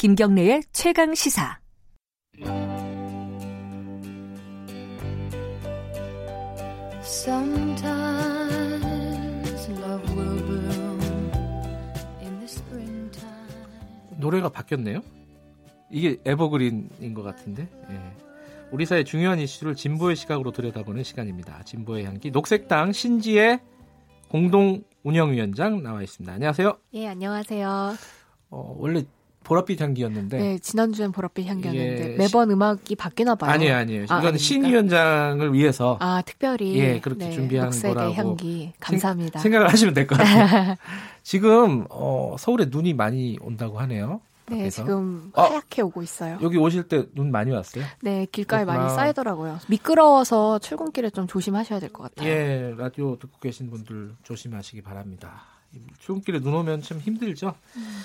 김경래의 최강 시사. 노래가 바뀌었네요. 이게 에버그린인 것 같은데. 예. 우리 사회 중요한 이슈를 진보의 시각으로 들여다보는 시간입니다. 진보의 향기 녹색당 신지의 공동 운영위원장 나와 있습니다. 안녕하세요. 예, 안녕하세요. 어, 원래 보랏빛 향기였는데. 네, 지난주엔 보랏빛 향기였는데 매번 음악이 바뀌나 봐요. 아니에요, 아니에요. 아, 이건 신 위원장을 위해서 아, 특별히 예, 그렇게 네, 준비한 거라고 향기 감사합니다. 생, 각을 하시면 될 것 같아요. 지금 어, 서울에 눈이 많이 온다고 하네요. 네, 밖에서. 지금 아, 하얗게 어, 오고 있어요. 여기 오실 때 눈 많이 왔어요? 네, 길가에 그렇구나. 많이 쌓이더라고요. 미끄러워서 출근길에 좀 조심하셔야 될 것 같아요. 예, 라디오 듣고 계신 분들 조심하시기 바랍니다. 출근길에 눈 오면 참 힘들죠. 음.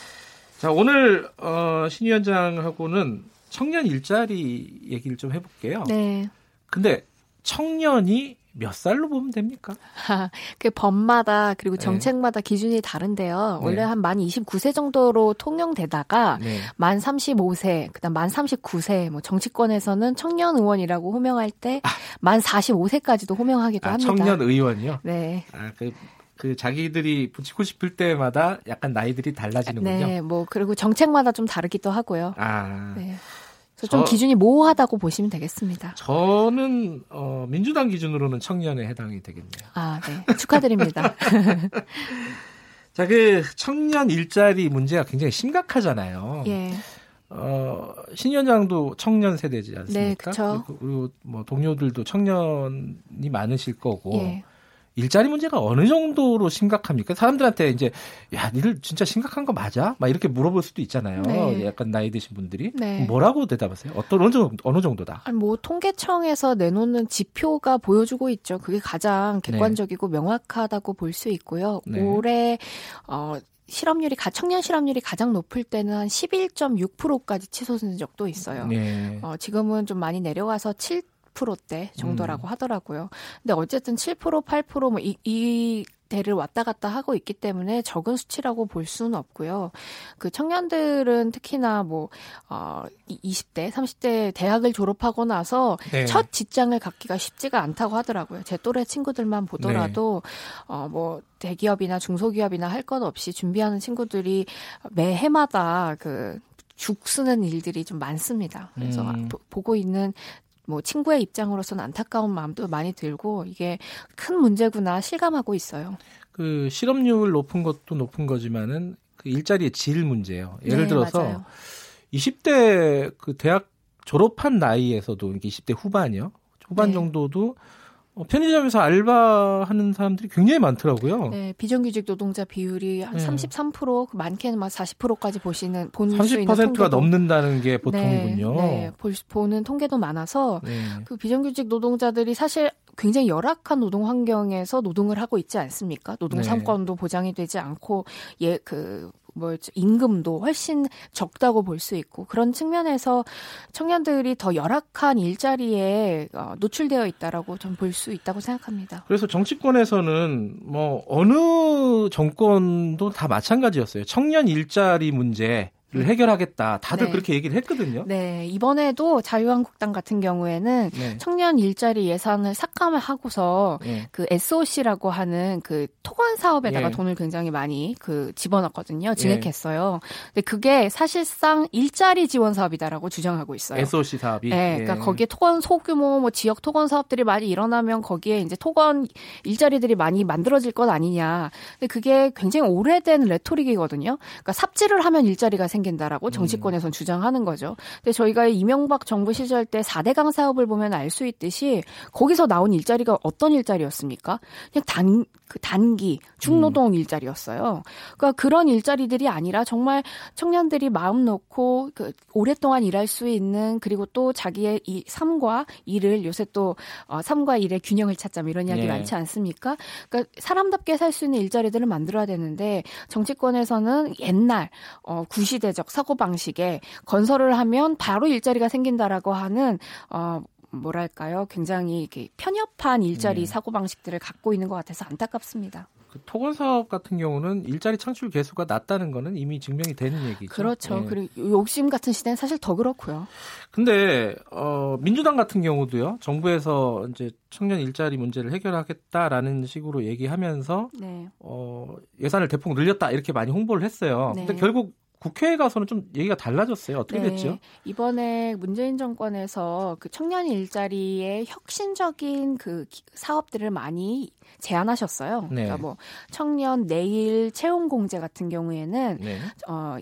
자, 오늘 어, 신 위원장하고는 청년 일자리 얘기를 좀 해볼게요. 네. 근데 청년이 몇 살로 보면 됩니까? 그 법마다 그리고 네. 정책마다 네. 기준이 다른데요. 원래 네. 한만 29세 정도로 통용되다가 네. 만 35세, 그다음 만 39세, 뭐 정치권에서는 청년 의원이라고 호명할 때만 아. 45세까지도 호명하기도 아, 합니다. 청년 의원이요? 네. 아, 그, 그 자기들이 붙이고 싶을 때마다 약간 나이들이 달라지는군요. 네, 뭐 그리고 정책마다 좀 다르기도 하고요. 아. 네. 그래서 좀 저, 기준이 모호하다고 보시면 되겠습니다. 저는 어, 민주당 기준으로는 청년에 해당이 되겠네요. 아, 네. 축하드립니다. 자, 그 청년 일자리 문제가 굉장히 심각하잖아요. 예. 어, 신위원장도 청년 세대지 않습니까? 네, 그렇죠. 그리고 뭐 동료들도 청년이 많으실 거고. 예. 일자리 문제가 어느 정도로 심각합니까? 사람들한테 이제 야, 니들 진짜 심각한 거 맞아? 막 이렇게 물어볼 수도 있잖아요. 네. 약간 나이 드신 분들이 네. 뭐라고 대답하세요? 어떤 어느 정도 어느 정도다? 아니, 뭐 통계청에서 내놓는 지표가 보여주고 있죠. 그게 가장 네. 객관적이고 네. 명확하다고 볼 수 있고요. 네. 올해 어 실업률이 청년 실업률이 가장 높을 때는 한 11.6%까지 치솟은 적도 있어요. 네. 어, 지금은 좀 많이 내려가서 7 10%대 정도라고 음. 하더라고요. 근데 어쨌든 7% 8%뭐 이, 이 대를 왔다 갔다 하고 있기 때문에 적은 수치라고 볼 수는 없고요. 그 청년들은 특히나 뭐, 어, 20대, 30대 대학을 졸업하고 나서 네. 첫 직장을 갖기가 쉽지가 않다고 하더라고요. 제 또래 친구들만 보더라도, 네. 어, 뭐, 대기업이나 중소기업이나 할 것 없이 준비하는 친구들이 매 해마다 그, 죽 쓰는 일들이 좀 많습니다. 그래서 음. 보고 있는 뭐 친구의 입장으로서는 안타까운 마음도 많이 들고 이게 큰 문제구나 실감하고 있어요. 그 실업률 높은 것도 높은 거지만은 그 일자리의 질 문제예요. 예를 네, 들어서 맞아요. 20대 그 대학 졸업한 나이에서도 20대 후반이요. 후반 네. 정도도 어, 편의점에서 알바하는 사람들이 굉장히 많더라고요. 네, 비정규직 노동자 비율이 한 네. 33% 많게는 막 40%까지 보시는 보는 30%가 넘는다는 게 보통이군요. 네, 네 볼, 보는 통계도 많아서 네. 그 비정규직 노동자들이 사실 굉장히 열악한 노동 환경에서 노동을 하고 있지 않습니까? 노동 네. 상권도 보장이 되지 않고 예 그 뭐 임금도 훨씬 적다고 볼 수 있고 그런 측면에서 청년들이 더 열악한 일자리에 어, 노출되어 있다라고 전 볼 수 있다고 생각합니다. 그래서 정치권에서는 뭐 어느 정권도 다 마찬가지였어요. 청년 일자리 문제 를 해결하겠다. 다들 네. 그렇게 얘기를 했거든요. 네. 이번에도 자유한국당 같은 경우에는 네. 청년 일자리 예산을 삭감을 하고서 네. 그 SOC라고 하는 그 토건 사업에다가 예. 돈을 굉장히 많이 그 집어넣었거든요. 예. 증액했어요. 근데 그게 사실상 일자리 지원 사업이다라고 주장하고 있어요. SOC 사업이. 네. 그러니까 예. 거기에 토건 소규모 뭐 지역 토건 사업들이 많이 일어나면 거기에 이제 토건 일자리들이 많이 만들어질 것 아니냐. 근데 그게 굉장히 오래된 레토릭이거든요. 그러니까 삽질을 하면 일자리가 생 생긴다라고 음. 정치권에선 음. 주장하는 거죠. 근데 저희가 이명박 정부 시절 때 4대강 사업을 보면 알 수 있듯이 거기서 나온 일자리가 어떤 일자리였습니까? 그냥 단, 그 단기 중노동 음. 일자리였어요. 그러니까 그런 일자리들이 아니라 정말 청년들이 마음 놓고 그 오랫동안 일할 수 있는 그리고 또 자기의 이 삶과 일을 요새 또 어, 삶과 일의 균형을 찾자면 이런 이야기 네. 많지 않습니까? 그러니까 사람답게 살 수 있는 일자리들을 만들어야 되는데 정치권에서는 옛날 어, 구시대 시대적 사고 방식에 건설을 하면 바로 일자리가 생긴다라고 하는 어 뭐랄까요? 굉장히 이렇게 편협한 일자리 네. 사고 방식들을 갖고 있는 것 같아서 안타깝습니다. 그 토건 사업 같은 경우는 일자리 창출 개수가 낮다는 거는 이미 증명이 되는 얘기죠. 그렇죠. 예. 그리고 욕심 같은 시대는 사실 더 그렇고요. 근데 어 민주당 같은 경우도요. 정부에서 이제 청년 일자리 문제를 해결하겠다라는 식으로 얘기하면서 네. 어 예산을 대폭 늘렸다 이렇게 많이 홍보를 했어요. 네. 근데 결국 국회에 가서는 좀 얘기가 달라졌어요. 어떻게 네. 됐죠? 이번에 문재인 정권에서 그 청년 일자리의 혁신적인 그 기- 사업들을 많이 제안하셨어요. 네. 그러니까 뭐 청년 내일 채용 공제 같은 경우에는 네. 어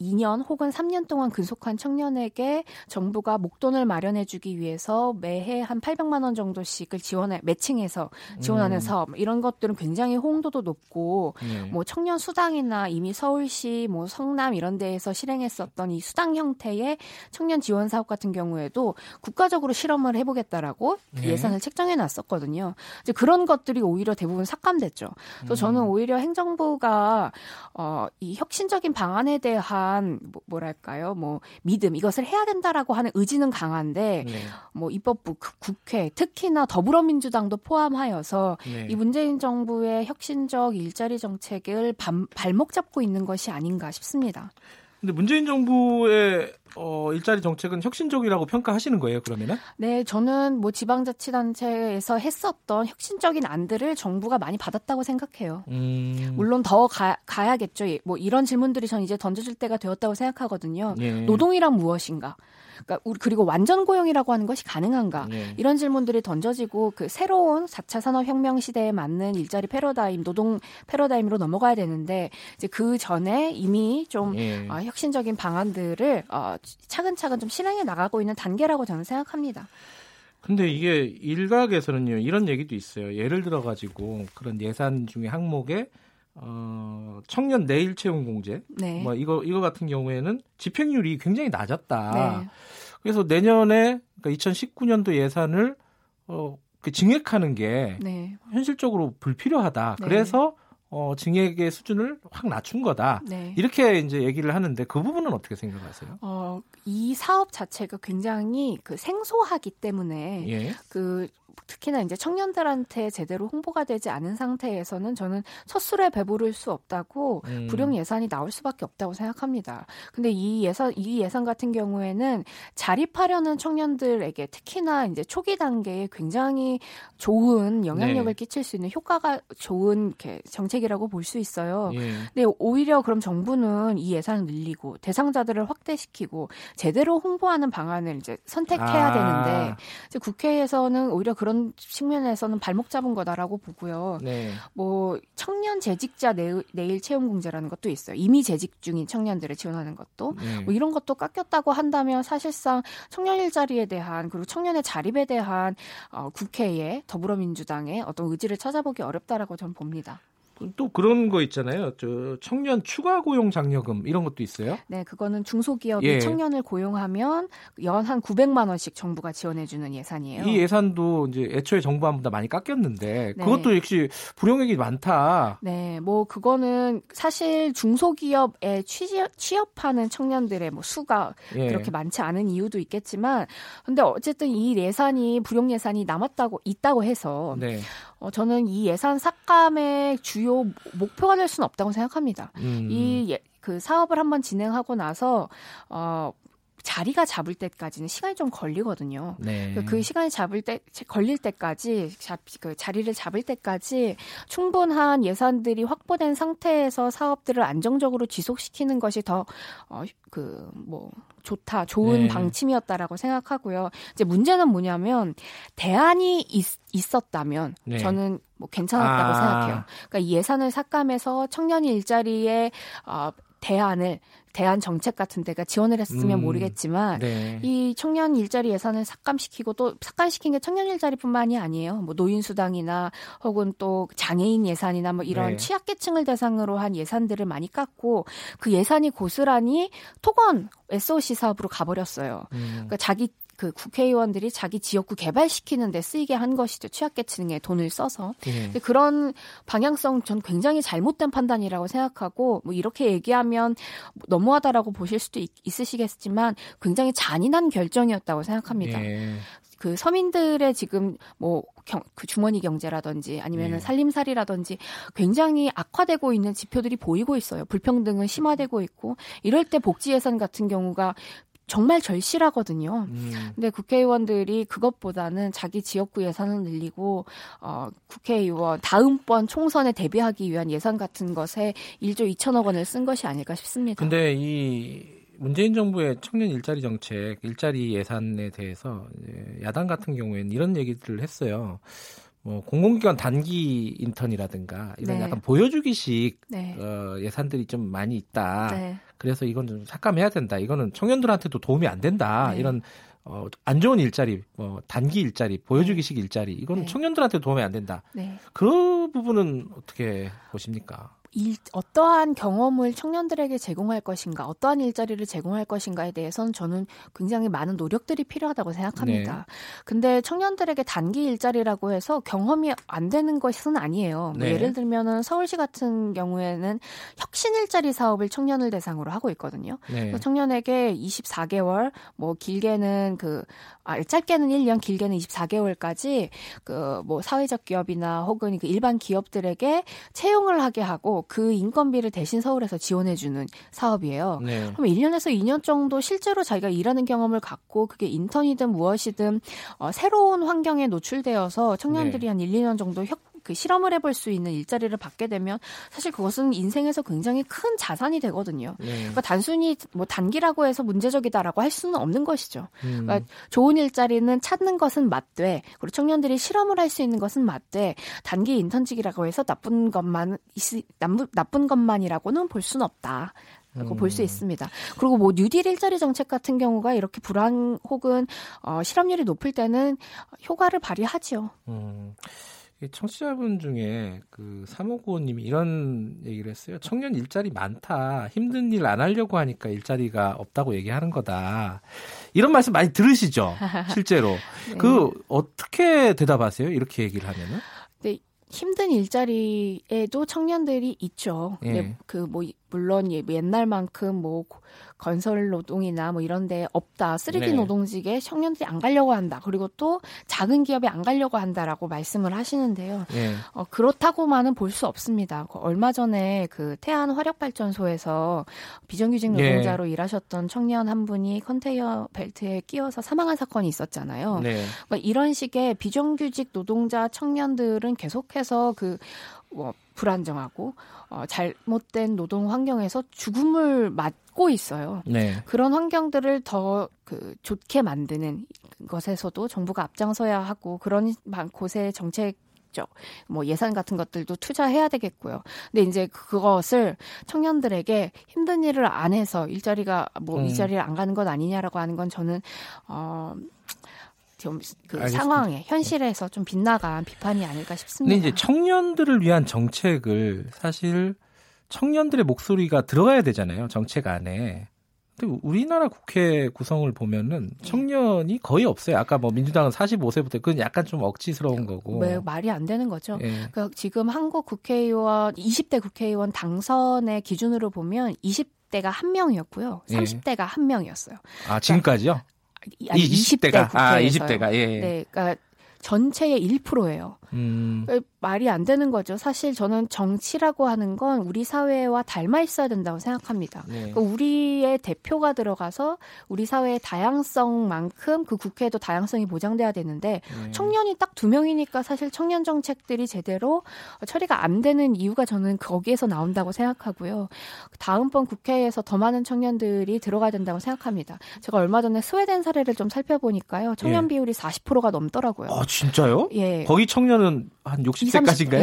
2년 혹은 3년 동안 근속한 청년에게 정부가 목돈을 마련해 주기 위해서 매해 한 800만 원 정도씩을 지원해 매칭해서 지원하는 음. 사업 이런 것들은 굉장히 호응도도 높고 네. 뭐 청년 수당이나 이미 서울시 뭐 성남 이런 데에서 실행했었던 이 수당 형태의 청년 지원 사업 같은 경우에도 국가적으로 실험을 해 보겠다라고 네. 예산을 책정해 놨었거든요. 이제 그런 것들이 오히려 대부분 삭감됐죠. 그래서 저는 음. 오히려 행정부가 어, 이 혁신적인 방안에 대한 뭐- 뭐랄까요, 뭐 믿음 이것을 해야 된다라고 하는 의지는 강한데 네. 뭐 입법부, 그 국회, 특히나 더불어민주당도 포함하여서 네. 이 문재인 정부의 혁신적 일자리 정책을 반- 발목 잡고 있는 것이 아닌가 싶습니다. 근데 문재인 정부의 어, 일자리 정책은 혁신적이라고 평가하시는 거예요, 그러면은? 네, 저는 뭐 지방자치단체에서 했었던 혁신적인 안들을 정부가 많이 받았다고 생각해요. 음. 물론 더 가, 가야겠죠. 뭐 이런 질문들이 전 이제 던져질 때가 되었다고 생각하거든요. 예. 노동이란 무엇인가? 그러니까 그리고 완전 고용이라고 하는 것이 가능한가? 예. 이런 질문들이 던져지고 그 새로운 4차 산업혁명 시대에 맞는 일자리 패러다임, 노동 패러다임으로 넘어가야 되는데 이제 그 전에 이미 좀 예. 어, 혁신적인 방안들을 어, 차근차근 좀 실행해 나가고 있는 단계라고 저는 생각합니다. 근데 이게 일각에서는요 이런 얘기도 있어요. 예를 들어 가지고 그런 예산 중에 항목에 어, 청년 내일 채용 공제 네. 뭐 이거 이거 같은 경우에는 집행률이 굉장히 낮았다. 네. 그래서 내년에 그러니까 2019년도 예산을 어, 그 증액하는 게 네. 현실적으로 불필요하다. 네. 그래서 어, 증액의 수준을 확 낮춘 거다. 네. 이렇게 이제 얘기를 하는데 그 부분은 어떻게 생각하세요? 어, 이 사업 자체가 굉장히 그 생소하기 때문에 예. 그 특히나 이제 청년들한테 제대로 홍보가 되지 않은 상태에서는 저는 첫 술에 배부를 수 없다고 음. 불용 예산이 나올 수밖에 없다고 생각합니다. 근데 이 예산 이 예산 같은 경우에는 자립하려는 청년들에게 특히나 이제 초기 단계에 굉장히 좋은 영향력을 네. 끼칠 수 있는 효과가 좋은 이렇게 정책이라고 볼 수 있어요. 예. 근데 오히려 그럼 정부는 이 예산을 늘리고 대상자들을 확대시키고 제대로 홍보하는 방안을 이제 선택해야 아. 되는데 이제 국회에서는 오히려 그런 측면에서는 발목 잡은 거다라고 보고요. 네. 뭐 청년 재직자 내일, 내일 채용 공제라는 것도 있어요. 이미 재직 중인 청년들을 지원하는 것도 네. 뭐 이런 것도 깎였다고 한다면 사실상 청년 일자리에 대한 그리고 청년의 자립에 대한 어, 국회의 더불어민주당의 어떤 의지를 찾아보기 어렵다라고 저는 봅니다. 또 그런 거 있잖아요. 저 청년 추가 고용 장려금 이런 것도 있어요. 네, 그거는 중소기업이 예. 청년을 고용하면 연 한 900만 원씩 정부가 지원해 주는 예산이에요. 이 예산도 이제 애초에 정부안보다 많이 깎였는데 네. 그것도 역시 불용액이 많다. 네, 뭐 그거는 사실 중소기업에 취업, 취업 하는 청년들의 뭐 수가 예. 그렇게 많지 않은 이유도 있겠지만, 근데 어쨌든 이 예산이 불용 예산이 남았다고 있다고 해서 네. 어, 저는 이 예산 삭감의 주요 목표가 될 수는 없다고 생각합니다. 음. 이그 사업을 한번 진행하고 나서 어. 자리가 잡을 때까지는 시간이 좀 걸리거든요. 네. 그- 그 시간이 잡을 때 걸릴 때까지 잡, 그 자리를 잡을 때까지 충분한 예산들이 확보된 상태에서 사업들을 안정적으로 지속시키는 것이 더어그뭐 좋다 좋은 네. 방침이었다라고 생각하고요. 이제 문제는 뭐냐면 대안이 있, 있었다면 네. 저는 뭐 괜찮았다고 아. 생각해요. 그러니까 이 예산을 삭감해서 청년 일자리에 어 대안을 대안 정책 같은 데가 지원을 했으면 음. 모르겠지만 네. 이 청년 일자리 예산을 삭감시키고 또 삭감시킨 게 청년 일자리뿐만이 아니에요. 뭐 노인 수당이나 혹은 또 장애인 예산이나 뭐 이런 네. 취약계층을 대상으로 한 예산들을 많이 깎고 그 예산이 고스란히 토건 SOC 사업으로 가버렸어요. 음. 그러니까 자기 그 국회의원들이 자기 지역구 개발시키는 데 쓰이게 한 것이죠. 취약계층에 돈을 써서. 예. 근데 그런 방향성 전 굉장히 잘못된 판단이라고 생각하고 뭐 이렇게 얘기하면 너무 너무하다라고 보실 수도 있, 으시겠지만 굉장히 잔인한 결정이었다고 생각합니다. 예. 그 서민들의 지금 뭐 경, 그 주머니 경제라든지 아니면은 네. 살림살이라든지 굉장히 악화되고 있는 지표들이 보이고 있어요. 불평등은 심화되고 있고 이럴 때 복지 예산 같은 경우가 정말 절실하거든요. 음. 근데 국회의원들이 그것보다는 자기 지역구 예산을 늘리고 어 국회의원 다음번 총선에 대비하기 위한 예산 같은 것에 1조 2천억 원을 쓴 것이 아닐까 싶습니다. 근데 이 문재인 정부의 청년 일자리 정책, 일자리 예산에 대해서 야당 같은 경우에는 이런 얘기들을 했어요. 뭐 공공기관 단기 인턴이라든가 이런 네. 약간 보여주기식 네. 어, 예산들이 좀 많이 있다. 네. 그래서 이건 좀 삭감해야 된다. 이거는 청년들한테도 도움이 안 된다. 네. 이런 어, 안 좋은 일자리, 뭐 단기 일자리, 보여주기식 일자리, 이건 네. 청년들한테 도움이 안 된다. 네. 그 부분은 어떻게 보십니까? 일, 어떠한 경험을 청년들에게 제공할 것인가, 어떠한 일자리를 제공할 것인가에 대해서는 저는 굉장히 많은 노력들이 필요하다고 생각합니다. 네. 근데 청년들에게 단기 일자리라고 해서 경험이 안 되는 것은 아니에요. 뭐 네. 예를 들면은 서울시 같은 경우에는 혁신 일자리 사업을 청년을 대상으로 하고 있거든요. 네. 청년에게 24개월, 뭐 길게는 그 아, 짧게는 1년, 길게는 24개월까지 그 뭐 사회적 기업이나 혹은 그 일반 기업들에게 채용을 하게 하고 그 인건비를 대신 서울에서 지원해 주는 사업이에요. 네. 그럼 1년에서 2년 정도 실제로 자기가 일하는 경험을 갖고 그게 인턴이든 무엇이든 어, 새로운 환경에 노출되어서 청년들이 네. 한 1, 2년 정도 혁, 그 실험을 해볼 수 있는 일자리를 받게 되면 사실 그것은 인생에서 굉장히 큰 자산이 되거든요. 네. 그러니까 단순히 뭐 단기라고 해서 문제적이다라고 할 수는 없는 것이죠. 음. 그러니까 좋은 일자리는 찾는 것은 맞되 그리고 청년들이 실험을 할 수 있는 것은 맞되 단기 인턴직이라고 해서 나쁜 것만 있- 나쁜 것만이라고는 볼 수는 없다. 라고 볼수 음. 있습니다. 그리고 뭐 뉴딜 일자리 정책 같은 경우가 이렇게 불안 혹은 어, 실업률이 높을 때는 효과를 발휘하죠. 음. 이 청취자분 중에 그 사모구호님이 이런 얘기를 했어요. 청년 일자리 많다. 힘든 일 안 하려고 하니까 일자리가 없다고 얘기하는 거다. 이런 말씀 많이 들으시죠? 실제로. 네. 그 어떻게 대답하세요? 이렇게 얘기를 하면은? 힘든 일자리에도 청년들이 있죠. 예. 근데 그뭐 물론 예- 옛날만큼 뭐 건설 노동이나 뭐 이런 데 없다. 쓰레기 네. 노동직에 청년들이 안 가려고 한다. 그리고 또 작은 기업에 안 가려고 한다라고 말씀을 하시는데요. 예. 어, 그렇다고만은 볼 수 없습니다. 그 얼마 전에 그 태안 화력발전소에서 비정규직 예. 노동자로 일하셨던 청년 한 분이 컨테이너 벨트에 끼어서 사망한 사건이 있었잖아요. 네. 그러니까 이런 식의 비정규직 노동자 청년들은 계속해서 그 뭐, 불안정하고 어, 잘못된 노동 환경에서 죽음을 맞고 있어요. 네. 그런 환경들을 더 그 좋게 만드는 것에서도 정부가 앞장서야 하고 그런 방- 곳에 정책 뭐 예산 같은 것들도 투자해야 되겠고요. 근데 이제 그것을 청년들에게 힘든 일을 안 해서 일자리가 뭐 음. 일자리를 안 가는 것 아니냐라고 하는 건 저는 어. 좀그 알겠습니다. 상황에 현실에서 좀 빗나간 비판이 아닐까 근데 싶습니다. 이제 청년들을 위한 정책을 사실 청년들의 목소리가 들어가야 되잖아요. 정책 안에. 근데 우리나라 국회 구성을 보면은 청년이 거의 없어요. 아까 뭐 민주당은 45세부터 그건 약간 좀 억지스러운 거고. 왜 말이 안 되는 거죠? 예. 그 지금 한국 국회의원 20대 국회의원 당선의 기준으로 보면 20 대가 한 명이었고요. 예. 30대가 한 명이었어요. 아, 지금까지요? 이 20대가 아, 국회에서요. 20대가 예. 네, 그러니까 전체의 1%예요. 음. 말이 안 되는 거죠. 사실 저는 정치라고 하는 건 우리 사회와 닮아 있어야 된다고 생각합니다. 네. 그러니까 우리의 대표가 들어가서 우리 사회의 다양성만큼 그 국회에도 다양성이 보장돼야 되는데 네. 청년이 딱 두 명이니까 사실 청년 정책들이 제대로 처리가 안 되는 이유가 저는 거기에서 나온다고 생각하고요. 다음번 국회에서 더 많은 청년들이 들어가야 된다고 생각합니다. 제가 얼마 전에 스웨덴 사례를 좀 살펴보니까요. 청년 예. 비율이 40%가 넘더라고요. 아, 진짜요? 예. 거기 청년 은한 60세까지인가요?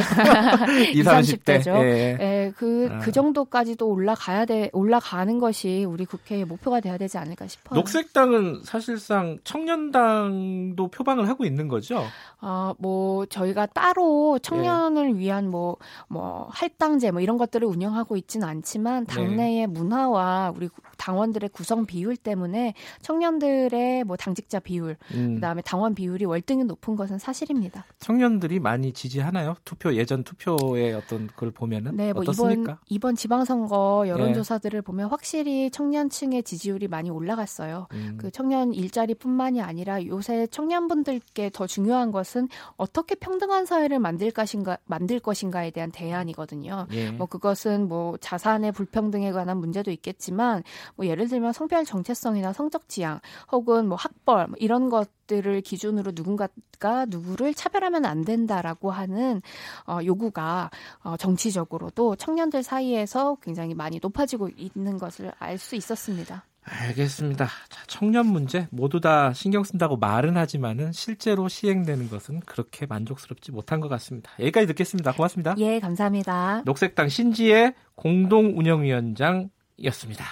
20, 30대 30대. 죠. 예. 예, 그, 아. 그 정도까지도 올라가야 돼, 올라가는 것이 우리 국회의 목표가 돼야 되지 않을까 싶어요. 녹색당은 사실상 청년당도 표방을 하고 있는 거죠. 어, 뭐, 저희가 따로 청년을 예. 위한 뭐, 뭐, 할당제 뭐 이런 것들을 운영하고 있지는 않지만 네. 당내의 문화와 우리 당원들의 구성 비율 때문에 청년들의 뭐 당직자 비율, 음, 그 다음에 당원 비율이 월등히 높은 것은 사실입니다. 청년들 이 많이 지지하나요? 투표 예전 투표의 어떤 걸 보면은 네, 뭐 어떻습니까? 이번 이번 지방선거 여론조사들을 예. 보면 확실히 청년층의 지지율이 많이 올라갔어요. 음. 그 청년 일자리뿐만이 아니라 요새 청년분들께 더 중요한 것은 어떻게 평등한 사회를 만들 것인가 만들 것인가에 대한 대안이거든요. 예. 뭐 그것은 뭐 자산의 불평등에 관한 문제도 있겠지만 뭐 예를 들면 성별 정체성이나 성적 지향 혹은 뭐 학벌 뭐 이런 것 들을 기준으로 누군가가 누구를 차별하면 안 된다라고 하는 어, 요구가 어, 정치적으로도 청년들 사이에서 굉장히 많이 높아지고 있는 것을 알 수 있었습니다. 알겠습니다. 자, 청년 문제 모두 다 신경 쓴다고 말은 하지만은 실제로 시행되는 것은 그렇게 만족스럽지 못한 것 같습니다. 여기까지 듣겠습니다. 고맙습니다. 예, 감사합니다. 녹색당 신지의 공동 운영위원장이었습니다.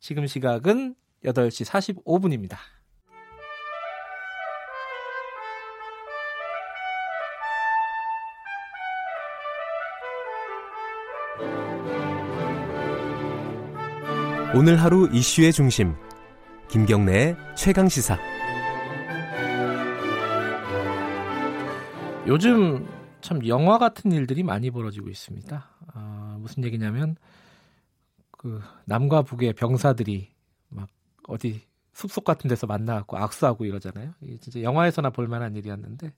지금 시각은 8시 45분입니다. 오늘 하루 이슈의 중심 김경래의 최강 시사 요즘 참 영화 같은 일들이 많이 벌어지고 있습니다. 아, 무슨 얘기냐면 그 남과 북의 병사들이 막 어디 숲속 같은 데서 만나갖고 악수하고 이러잖아요. 이게 진짜 영화에서나 볼만한 일이었는데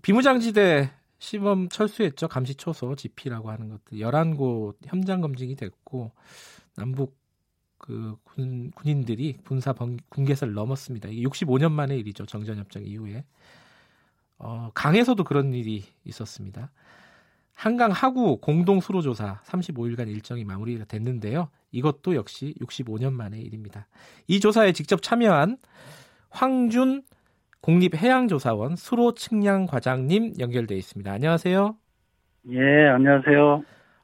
비무장지대 시범 철수했죠. 감시 초소 GP라고 하는 것들 11곳 현장 검증이 됐고 남북 그 군, 군인들이 군사 번, 군계선을 넘었습니다. 이게 65년 만의 일이죠. 정전협정 이후에. 어, 강에서도 그런 일이 있었습니다. 한강 하구 공동 수로 조사 35일간 일정이 마무리가 됐는데요. 이것도 역시 65년 만의 일입니다. 이 조사에 직접 참여한 황준 국립해양조사원 수로 측량 과장님 연결돼 있습니다. 안녕하세요. 예, 안녕하세요.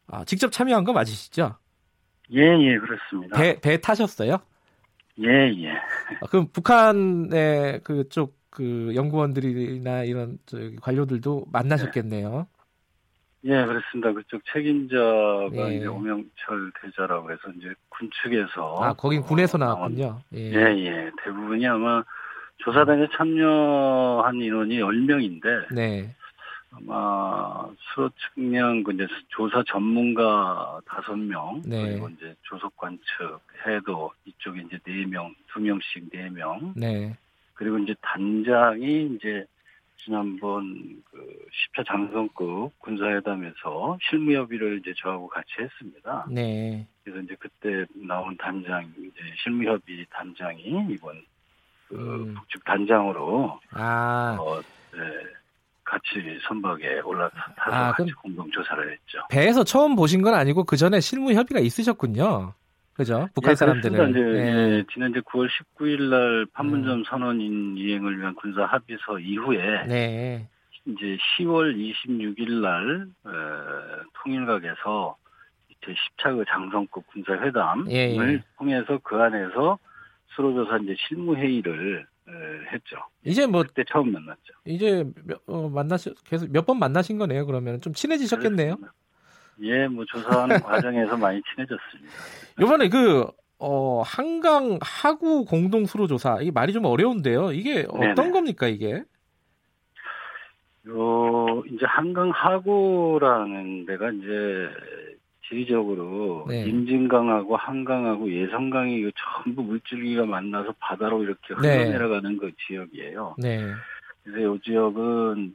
아, 직접 참여한 거 맞으시죠? 예, 예, 그렇습니다. 배, 배 타셨어요? 예, 예. 아, 그럼 북한의 그쪽 그 연구원들이나 이런 저기 관료들도 만나셨겠네요. 예, 그렇습니다. 그쪽 책임자가 예. 이제 오명철 대자라고 해서 이제 군 측에서 아, 거긴 군에서 나왔군요. 예. 예, 예. 대부분이 아마 조사단에 참여한 인원이 10명인데 네. 아마 수로 측량 그 이제 조사 전문가 다섯 명 네. 그리고 이제 조속 관측 해도 이쪽에 이제 네 명, 두 명씩 네 명. 네. 그리고 이제 단장이 이제 지난번 그 10차 장성급 군사회담에서 실무 협의를 이제 저하고 같이 했습니다. 네. 그래서 이제 그때 나온 단장 이제 실무 협의 단장이 이번 그 음. 북측 단장으로 아. 어, 네. 같이 선박에 올라타서 아, 같이 공동 조사를 했죠. 배에서 처음 보신 건 아니고 그 전에 실무 협의가 있으셨군요. 그죠? 북한 예, 사람들은. 이제 예. 지난주 9월 19일 날 판문점 음. 선언인 이행을 위한 군사 합의서 이후에 네. 이제 10월 26일 날 어, 통일각에서 제 10차 그 장성급 군사회담을 예, 예. 통해서 그 안에서 수로조사 이제 실무 회의를 했죠. 이제 뭐 그때 처음 만났죠. 이제 어, 만나시 계속 몇 번 만나신 거네요. 그러면 좀 친해지셨겠네요. 예, 뭐 조사하는 과정에서 많이 친해졌습니다. 이번에 그 어, 한강 하구 공동 수로 조사 이게 말이 좀 어려운데요. 이게 어떤 네네. 겁니까 이게? 요 이제 한강 하구라는 데가 이제 지리적으로 네. 임진강하고 한강하고 예성강이 전부 물줄기가 만나서 바다로 이렇게 흘러내려가는 네. 그 지역이에요. 네. 그래서 이 지역은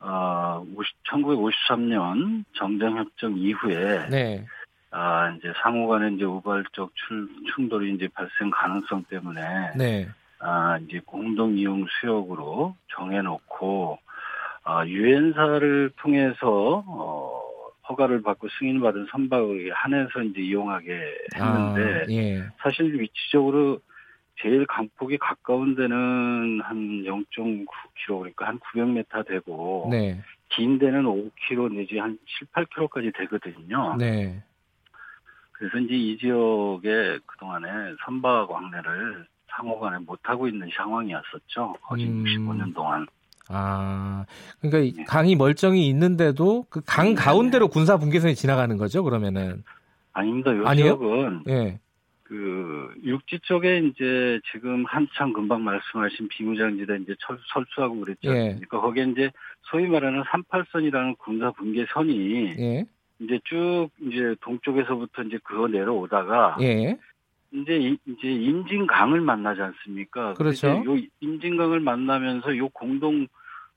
어, 1953년 정전협정 이후에 네. 아, 이제 상호간의 이제 우발적 출, 충돌이 이제 발생 가능성 때문에 네. 아, 이제 공동 이용 수역으로 정해놓고 아, 유엔사를 통해서 어, 허가를 받고 승인을 받은 선박을 한해서 이제 이용하게 했는데 아, 예. 사실 위치적으로 제일 강폭이 가까운 데는 한 0.9km 그러니까 한 900m 되고 네. 긴 데는 5km 내지 한 7, 8km까지 되거든요. 네. 그래서 이제 이 지역에 그동안에 선박 왕래를 상호간에 못하고 있는 상황이었었죠. 거의 음. 65년 동안. 아, 그러니까 네. 강이 멀쩡히 있는데도 그강 네. 가운데로 군사 분계선이 지나가는 거죠, 그러면은? 아닙니다. 요 아니에요? 지역은 예. 그 육지 쪽에 이제 지금 한참 금방 말씀하신 비무장지대 이제 철, 설수하고 그랬죠. 예. 그러니까 거기에 이제 소위 말하는 38선이라는 군사 분계선이 예. 이제 쭉 이제 동쪽에서부터 이제 그거 내려오다가 예. 이제 이제 임진강을 만나지 않습니까? 그렇죠. 요 임진강을 만나면서 요 공동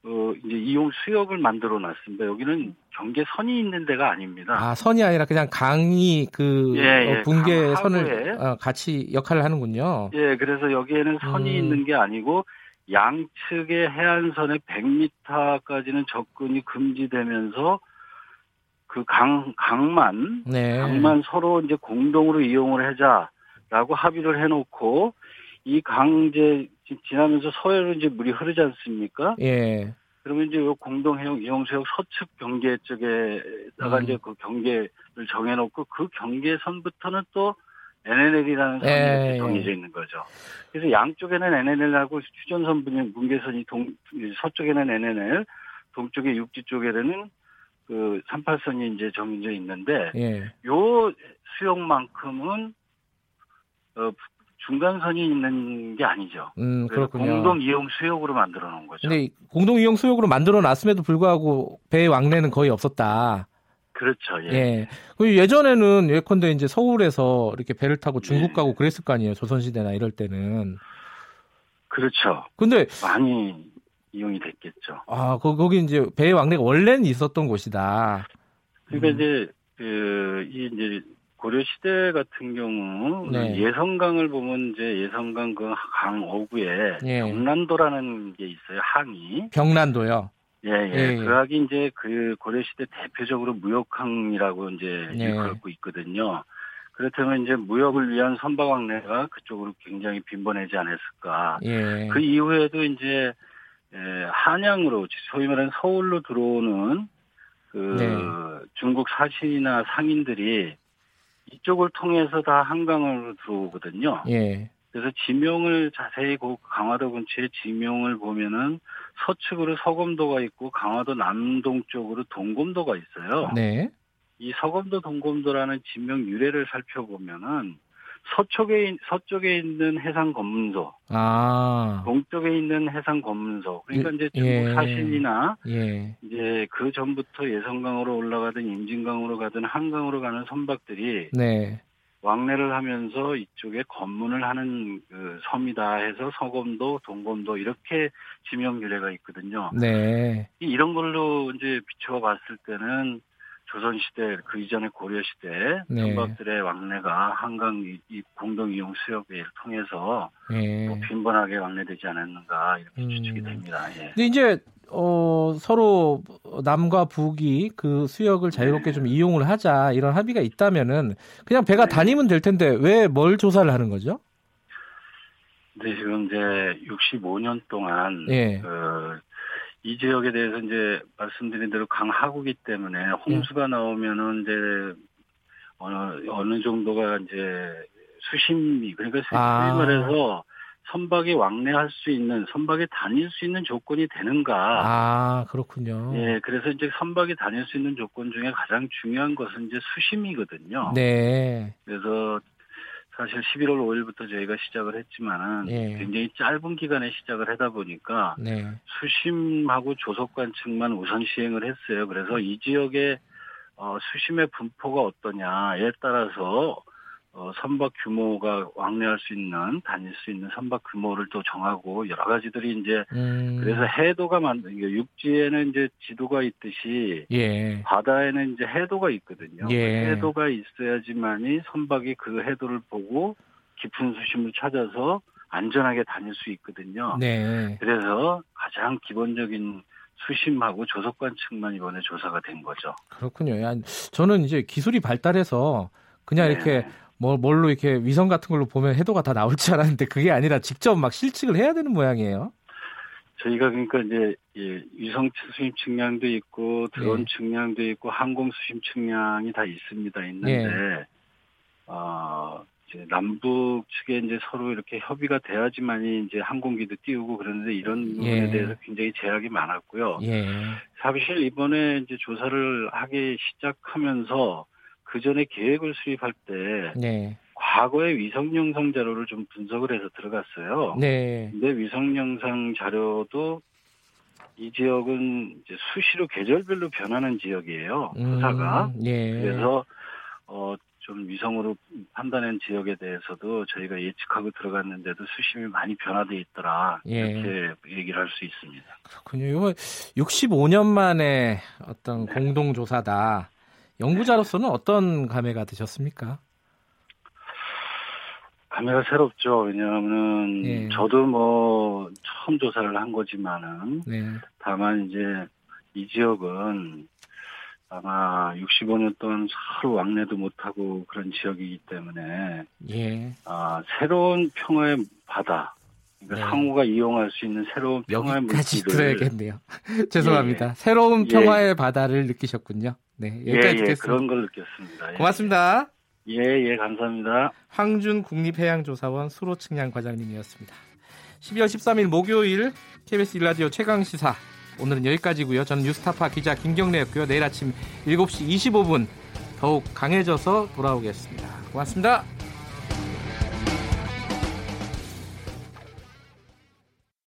어 이제 이용 수역을 만들어 놨습니다. 여기는 경계선이 있는 데가 아닙니다. 아 선이 아니라 그냥 강이 그 예, 예, 어, 분계선을 어, 같이 역할을 하는군요. 예, 그래서 여기에는 선이 음. 있는 게 아니고 양측의 해안선에 100m까지는 접근이 금지되면서 그 강, 강만, 네. 강만 서로 이제 공동으로 이용을 하자 라고 합의를 해놓고 이 강제 지나면서 서해로 이제 물이 흐르지 않습니까? 예. 그러면 이제 요 공동해용 이용수역 서측 경계 쪽에다가 음. 이제 그 경계를 정해놓고 그 경계선부터는 또 NNL이라는 선이 예, 예. 정해져 있는 거죠. 그래서 양쪽에는 NNL하고 휴전선 분인 분계선이 동 서쪽에는 NNL, 동쪽에 육지 쪽에는 그 38선이 이제 정해져 있는데 예. 요 수역만큼은 어 중간선이 있는 게 아니죠. 음, 그렇군요. 공동 이용 수역으로 만들어 놓은 거죠. 근데 공동 이용 수역으로 만들어 놨음에도 불구하고 배 왕래는 거의 없었다. 그렇죠. 예. 예. 그 예전에는 예컨대 이제 서울에서 이렇게 배를 타고 중국 예. 가고 그랬을 거 아니에요. 조선시대나 이럴 때는. 그렇죠. 근데 많이 이용이 됐겠죠. 아, 거, 기 이제 배 왕래가 원래는 있었던 곳이다. 그러니까 음. 이제 그이 이제 고려 시대 같은 경우 네. 예성강을 보면 이제 예성강 그 강 어구에 예. 병란도라는 게 있어요. 항이. 병란도요. 예, 예. 예. 그 항이 이제 그 고려 시대 대표적으로 무역항이라고 이제 예. 일컬고 있거든요. 그렇다면 이제 무역을 위한 선박왕래가 그쪽으로 굉장히 빈번하지 않았을까. 예. 그 이후에도 이제 예, 한양으로 소위 말하는 서울로 들어오는 그 네. 중국 사신이나 상인들이 이쪽을 통해서 다 한강으로 들어오거든요. 예. 그래서 지명을 자세히 그 강화도 근처에 지명을 보면은 서측으로 서검도가 있고 강화도 남동쪽으로 동검도가 있어요. 네. 이 서검도 동검도라는 지명 유래를 살펴보면은 서쪽에 서쪽에 있는 해상 검문소, 아. 동쪽에 있는 해상 검문소. 그러니까 이제 중국 예. 사신이나 예. 이제 그 전부터 예성강으로 올라가든 임진강으로 가든 한강으로 가는 선박들이 네. 왕래를 하면서 이쪽에 검문을 하는 그 섬이다 해서 서검도, 동검도 이렇게 지명 유래가 있거든요. 네. 이런 걸로 이제 비춰 봤을 때는 조선시대 그 이전의 고려시대 네. 선박들의 왕래가 한강 이, 이 공동 이용 수역을 통해서 네. 뭐 빈번하게 왕래되지 않았는가 이렇게 음. 추측이 됩니다. 예. 근데 이제 어, 서로 남과 북이 그 수역을 자유롭게 네. 좀 이용을 하자 이런 합의가 있다면은 그냥 배가 네. 다니면 될 텐데 왜 뭘 조사를 하는 거죠? 네, 지금 이제 65년 동안 예. 그 이 지역에 대해서 이제 말씀드린 대로 강하구기 때문에 홍수가 나오면은 이제 어느 어느 정도가 이제 수심이 그러니까 아. 소위 말해서 선박이 왕래할 수 있는 선박이 다닐 수 있는 조건이 되는가? 아 그렇군요. 예, 그래서 이제 선박이 다닐 수 있는 조건 중에 가장 중요한 것은 이제 수심이거든요. 네. 그래서 사실 11월 5일부터 저희가 시작을 했지만은 네. 굉장히 짧은 기간에 시작을 하다 보니까 네. 수심하고 조속관측만 우선 시행을 했어요. 그래서 이 지역의 어, 수심의 분포가 어떠냐에 따라서 어, 선박 규모가 왕래할 수 있는 다닐 수 있는 선박 규모를 또 정하고 여러 가지들이 이제 음. 그래서 해도가 만든 육지에는 이제 지도가 있듯이 예. 바다에는 이제 해도가 있거든요. 예. 그 해도가 있어야지만이 선박이 그 해도를 보고 깊은 수심을 찾아서 안전하게 다닐 수 있거든요. 네. 그래서 가장 기본적인 수심하고 조속 관측만 이번에 조사가 된 거죠. 그렇군요. 저는 이제 기술이 발달해서 그냥 네. 이렇게 뭐 뭘로 이렇게 위성 같은 걸로 보면 해도가 다 나올 줄 알았는데 그게 아니라 직접 막 실측을 해야 되는 모양이에요. 저희가 그러니까 이제 예, 위성 수심 측량도 있고 드론 네. 측량도 있고 항공 수심 측량이 다 있습니다. 있는데 네. 어, 이제 남북 측에 이제 서로 이렇게 협의가 돼야지만이 이제 항공기도 띄우고 그러는데 이런 부분에 예. 대해서 굉장히 제약이 많았고요. 예. 사실 이번에 이제 조사를 하기 시작하면서 그 전에 계획을 수립할 때 네. 과거의 위성 영상 자료를 좀 분석을 해서 들어갔어요. 네. 근데 위성 영상 자료도 이 지역은 이제 수시로 계절별로 변하는 지역이에요. 토사가. 음, 예. 그래서 어, 좀 위성으로 판단한 지역에 대해서도 저희가 예측하고 들어갔는데도 수심이 많이 변화돼 있더라 예. 이렇게 얘기를 할 수 있습니다. 그렇군요. 이거 65년 만에 어떤 공동 조사다. 연구자로서는 어떤 감회가 드셨습니까? 감회가 새롭죠. 왜냐하면 예. 저도 뭐 처음 조사를 한 거지만은 네. 다만 이제 이 지역은 아마 65년 동안 서로 왕래도 못하고 그런 지역이기 때문에 예. 아, 새로운 평화의 바다 그러니까 네. 상호가 이용할 수 있는 새로운 평화의 여기까지 들어야겠네요. 죄송합니다. 예. 새로운 예. 평화의 바다를 느끼셨군요. 네, 예, 여기까지 예, 예, 그런 걸 느꼈습니다. 예. 고맙습니다. 예, 예, 감사합니다. 황준 국립해양조사원 수로측량 과장님이었습니다. 12월 13일 목요일 KBS 일라디오 최강 시사 오늘은 여기까지고요. 저는 뉴스타파 기자 김경래였고요. 내일 아침 7시 25분 더욱 강해져서 돌아오겠습니다. 고맙습니다.